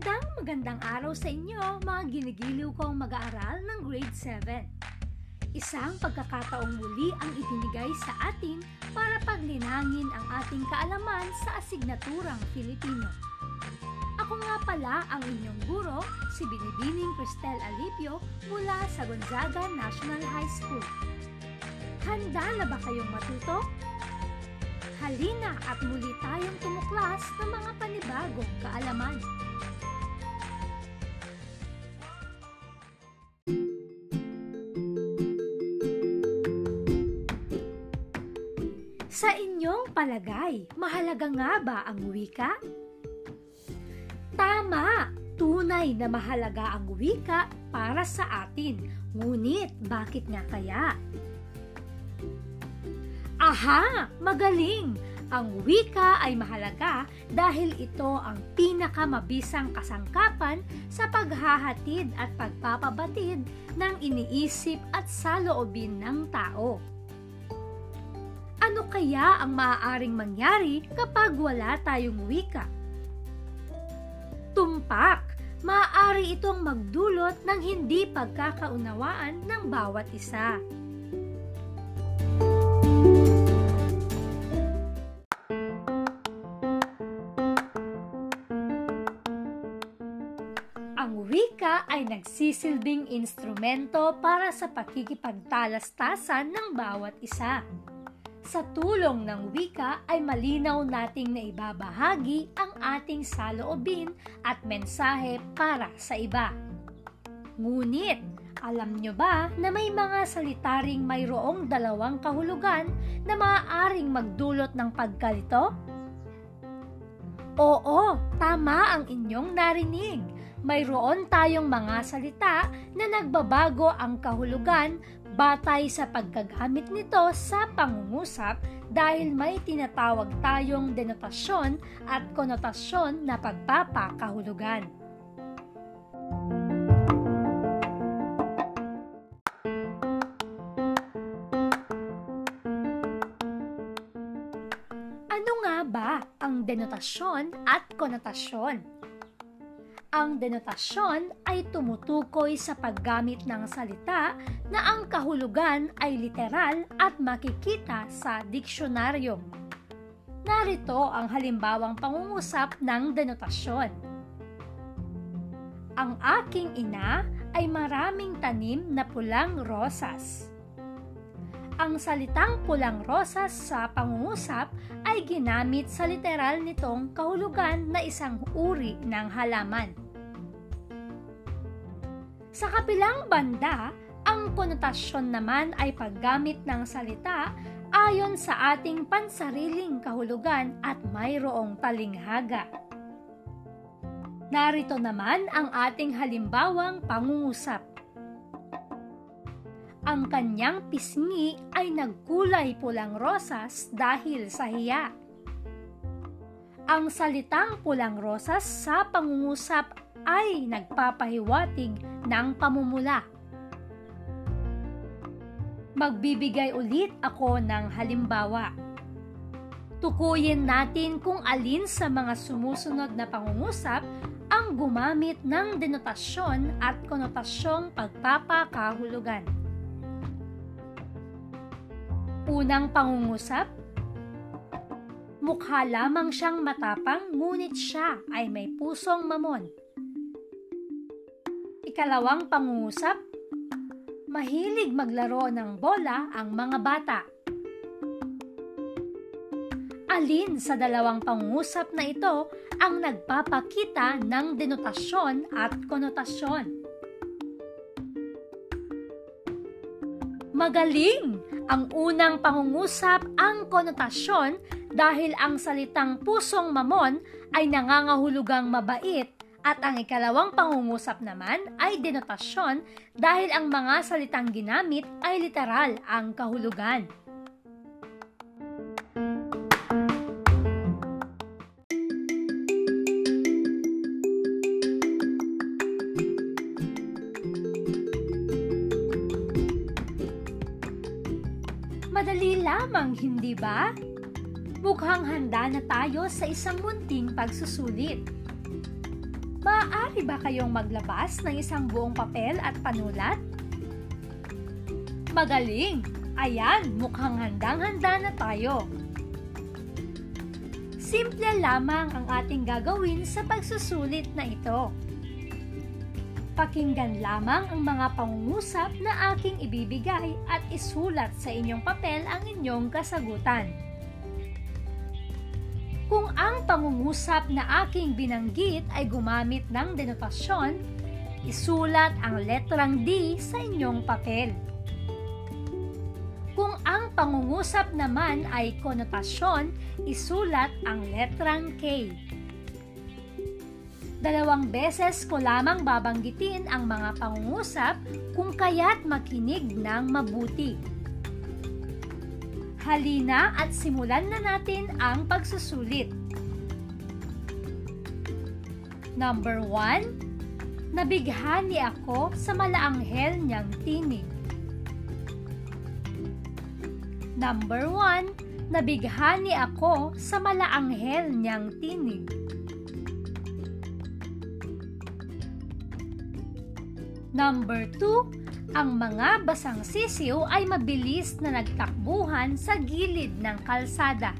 Magandang magandang araw sa inyo mga ginigiliw kong mag-aaral ng grade 7. Isang pagkakataong muli ang ibinigay sa atin para paglinangin ang ating kaalaman sa asignaturang Filipino. Ako nga pala ang inyong guro, si Binibining Cristel Alipio mula sa Gonzaga National High School. Handa na ba kayong matuto? Halina at muli tayong tumuklas ng mga panibagong kaalaman. Palagay, mahalaga nga ba ang wika? Tama! Tunay na mahalaga ang wika para sa atin. Ngunit, bakit nga kaya? Aha! Magaling! Ang wika ay mahalaga dahil ito ang pinakamabisang kasangkapan sa paghahatid at pagpapabatid ng iniisip at saloobin ng tao. Kaya ang maaaring mangyari kapag wala tayong wika? Tumpak! Maaari itong magdulot ng hindi pagkakaunawaan ng bawat isa. Ang wika ay nagsisilbing instrumento para sa pakikipagtalastasan ng bawat isa. Sa tulong ng wika ay malinaw nating naibabahagi ang ating saloobin at mensahe para sa iba. Ngunit, alam nyo ba na may mga salita ring mayroong dalawang kahulugan na maaaring magdulot ng pagkalito? Oo, tama ang inyong narinig. Mayroon tayong mga salita na nagbabago ang kahulugan batay sa paggagamit nito sa pangungusap dahil may tinatawag tayong denotasyon at konotasyon na pagpapakahulugan. Ano nga ba ang denotasyon at konotasyon? Ang denotasyon ay tumutukoy sa paggamit ng salita na ang kahulugan ay literal at makikita sa diksyonaryo. Narito ang halimbawang pangungusap ng denotasyon. Ang aking ina ay maraming tanim na pulang rosas. Ang salitang pulang rosas sa pangungusap ay ginamit sa literal nitong kahulugan na isang uri ng halaman. Sa kapilang banda, ang konotasyon naman ay paggamit ng salita ayon sa ating pansariling kahulugan at mayroong talinghaga. Narito naman ang ating halimbawang pangungusap ang kanyang pisngi ay nagkulay pulang rosas dahil sa hiya. Ang salitang pulang rosas sa pangungusap ay nagpapahiwatig ng pamumula. Magbibigay ulit ako ng halimbawa. Tukuyin natin kung alin sa mga sumusunod na pangungusap ang gumamit ng denotasyon at konotasyong pagpapakahulugan. Unang pangungusap, mukha lamang siyang matapang ngunit siya ay may pusong mamon. Ikalawang pangungusap, mahilig maglaro ng bola ang mga bata. Alin sa dalawang pangungusap na ito ang nagpapakita ng denotasyon at konotasyon? Magaling! Ang unang pangungusap ang konotasyon dahil ang salitang pusong mamon ay nangangahulugang mabait at ang ikalawang pangungusap naman ay denotasyon dahil ang mga salitang ginamit ay literal ang kahulugan. Hindi ba? Mukhang handa na tayo sa isang munting pagsusulit. Maaari ba kayong maglabas ng isang buong papel at panulat? Magaling! Ayan, mukhang handang-handa na tayo. Simple lamang ang ating gagawin sa pagsusulit na ito. Pakinggan lamang ang mga pangungusap na aking ibibigay at isulat sa inyong papel ang inyong kasagutan. Kung ang pangungusap na aking binanggit ay gumamit ng denotasyon, isulat ang letrang D sa inyong papel. Kung ang pangungusap naman ay konotasyon, isulat ang letrang K. Dalawang beses ko lamang babanggitin ang mga pangungusap kung kaya't makinig ng mabuti. Halina at simulan na natin ang pagsusulit. Number 1. Nabighani ako sa malaanghel niyang tinig. Number 1. Nabighani ako sa malaanghel niyang tinig. Number 2 ang mga basang sisiw ay mabilis na nagtakbuhan sa gilid ng kalsada.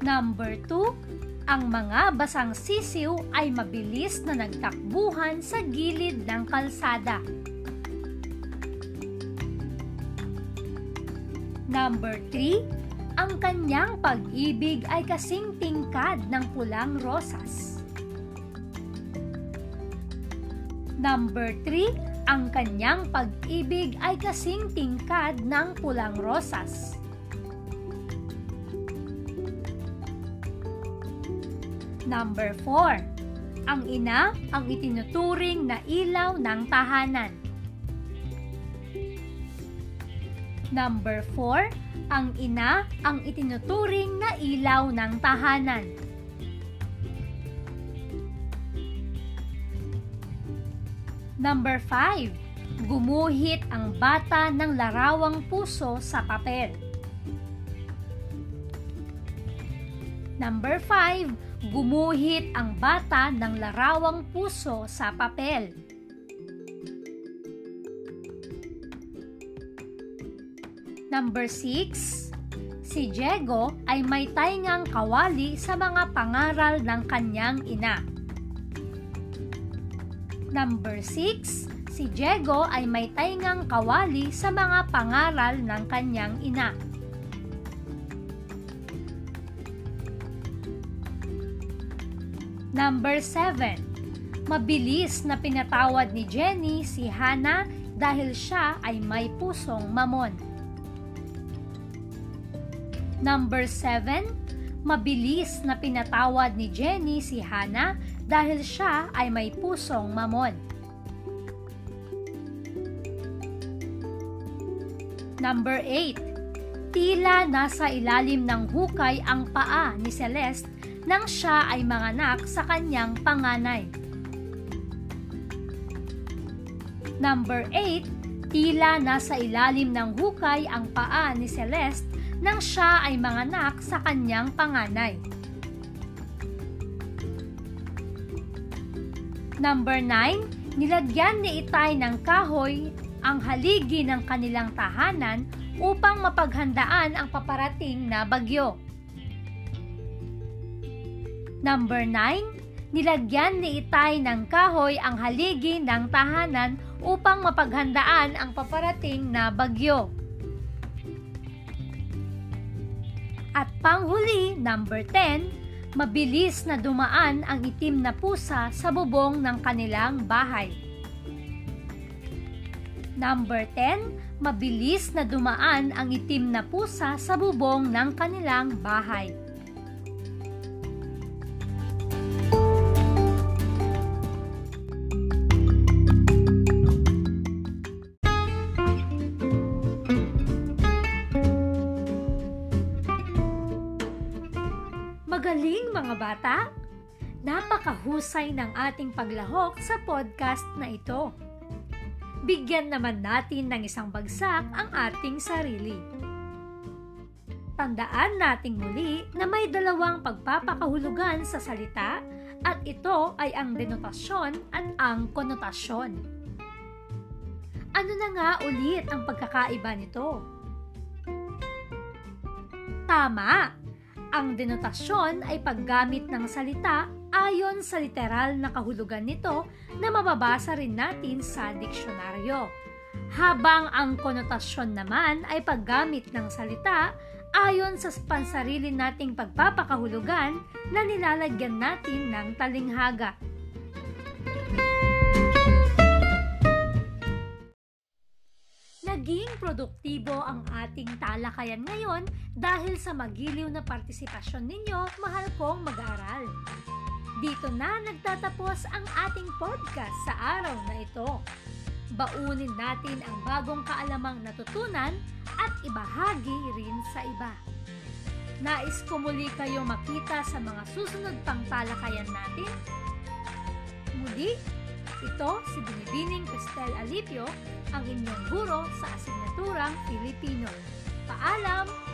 Number 2, ang mga basang sisiw ay mabilis na nagtakbuhan sa gilid ng kalsada. Number 3, ang kanyang pag-ibig ay kasing tingkad ng pulang rosas. Number 3, ang kanyang pag-ibig ay kasing tingkad ng pulang rosas. Number 4, ang ina ang itinuturing na ilaw ng tahanan. Number 4, ang ina ang itinuturing na ilaw ng tahanan. Number 5. Gumuhit ang bata ng larawang puso sa papel. Number 5. Gumuhit ang bata ng larawang puso sa papel. Number 6. Si Diego ay may taingang kawali sa mga pangaral ng kanyang ina. Number 6, si Diego ay may taingang kawali sa mga pangaral ng kanyang ina. Number 7, mabilis na pinatawad ni Jenny si Hannah dahil siya ay may pusong mamon. Number 7, mabilis na pinatawad ni Jenny si Hannah dahil siya ay may pusong mamon. Number 8. Tila nasa ilalim ng hukay ang paa ni Celeste nang siya ay manganak sa kanyang panganay. Number 8. Tila nasa ilalim ng hukay ang paa ni Celeste nang siya ay manganak sa kanyang panganay. Number 9, nilagyan ni Itay ng kahoy ang haligi ng kanilang tahanan upang mapaghandaan ang paparating na bagyo. Number 9, nilagyan ni Itay ng kahoy ang haligi ng tahanan upang mapaghandaan ang paparating na bagyo. At panghuli, number 10, mabilis na dumaan ang itim na pusa sa bubong ng kanilang bahay. Number 10, mabilis na dumaan ang itim na pusa sa bubong ng kanilang bahay. Mga bata! Napakahusay ng ating paglahok sa podcast na ito. Bigyan naman natin ng isang bagsak ang ating sarili. Tandaan nating muli na may dalawang pagpapakahulugan sa salita at ito ay ang denotasyon at ang konotasyon. Ano na nga ulit ang pagkakaiba nito? Tama! Ang denotasyon ay paggamit ng salita ayon sa literal na kahulugan nito na mababasa rin natin sa diksyonaryo. Habang ang konotasyon naman ay paggamit ng salita ayon sa pansarili nating pagpapakahulugan na nilalagyan natin ng talinghaga. Naging produktibo ang ating talakayan ngayon dahil sa magiliw na partisipasyon ninyo, mahal kong mag-aaral. Dito na nagtatapos ang ating podcast sa araw na ito. Baunin natin ang bagong kaalamang natutunan at ibahagi rin sa iba. Nais ko muli kayo makita sa mga susunod pang talakayan natin? Muli, ito si Binibining Cristel Alipio, ang inyong guro sa asignaturang Filipino. Paalam!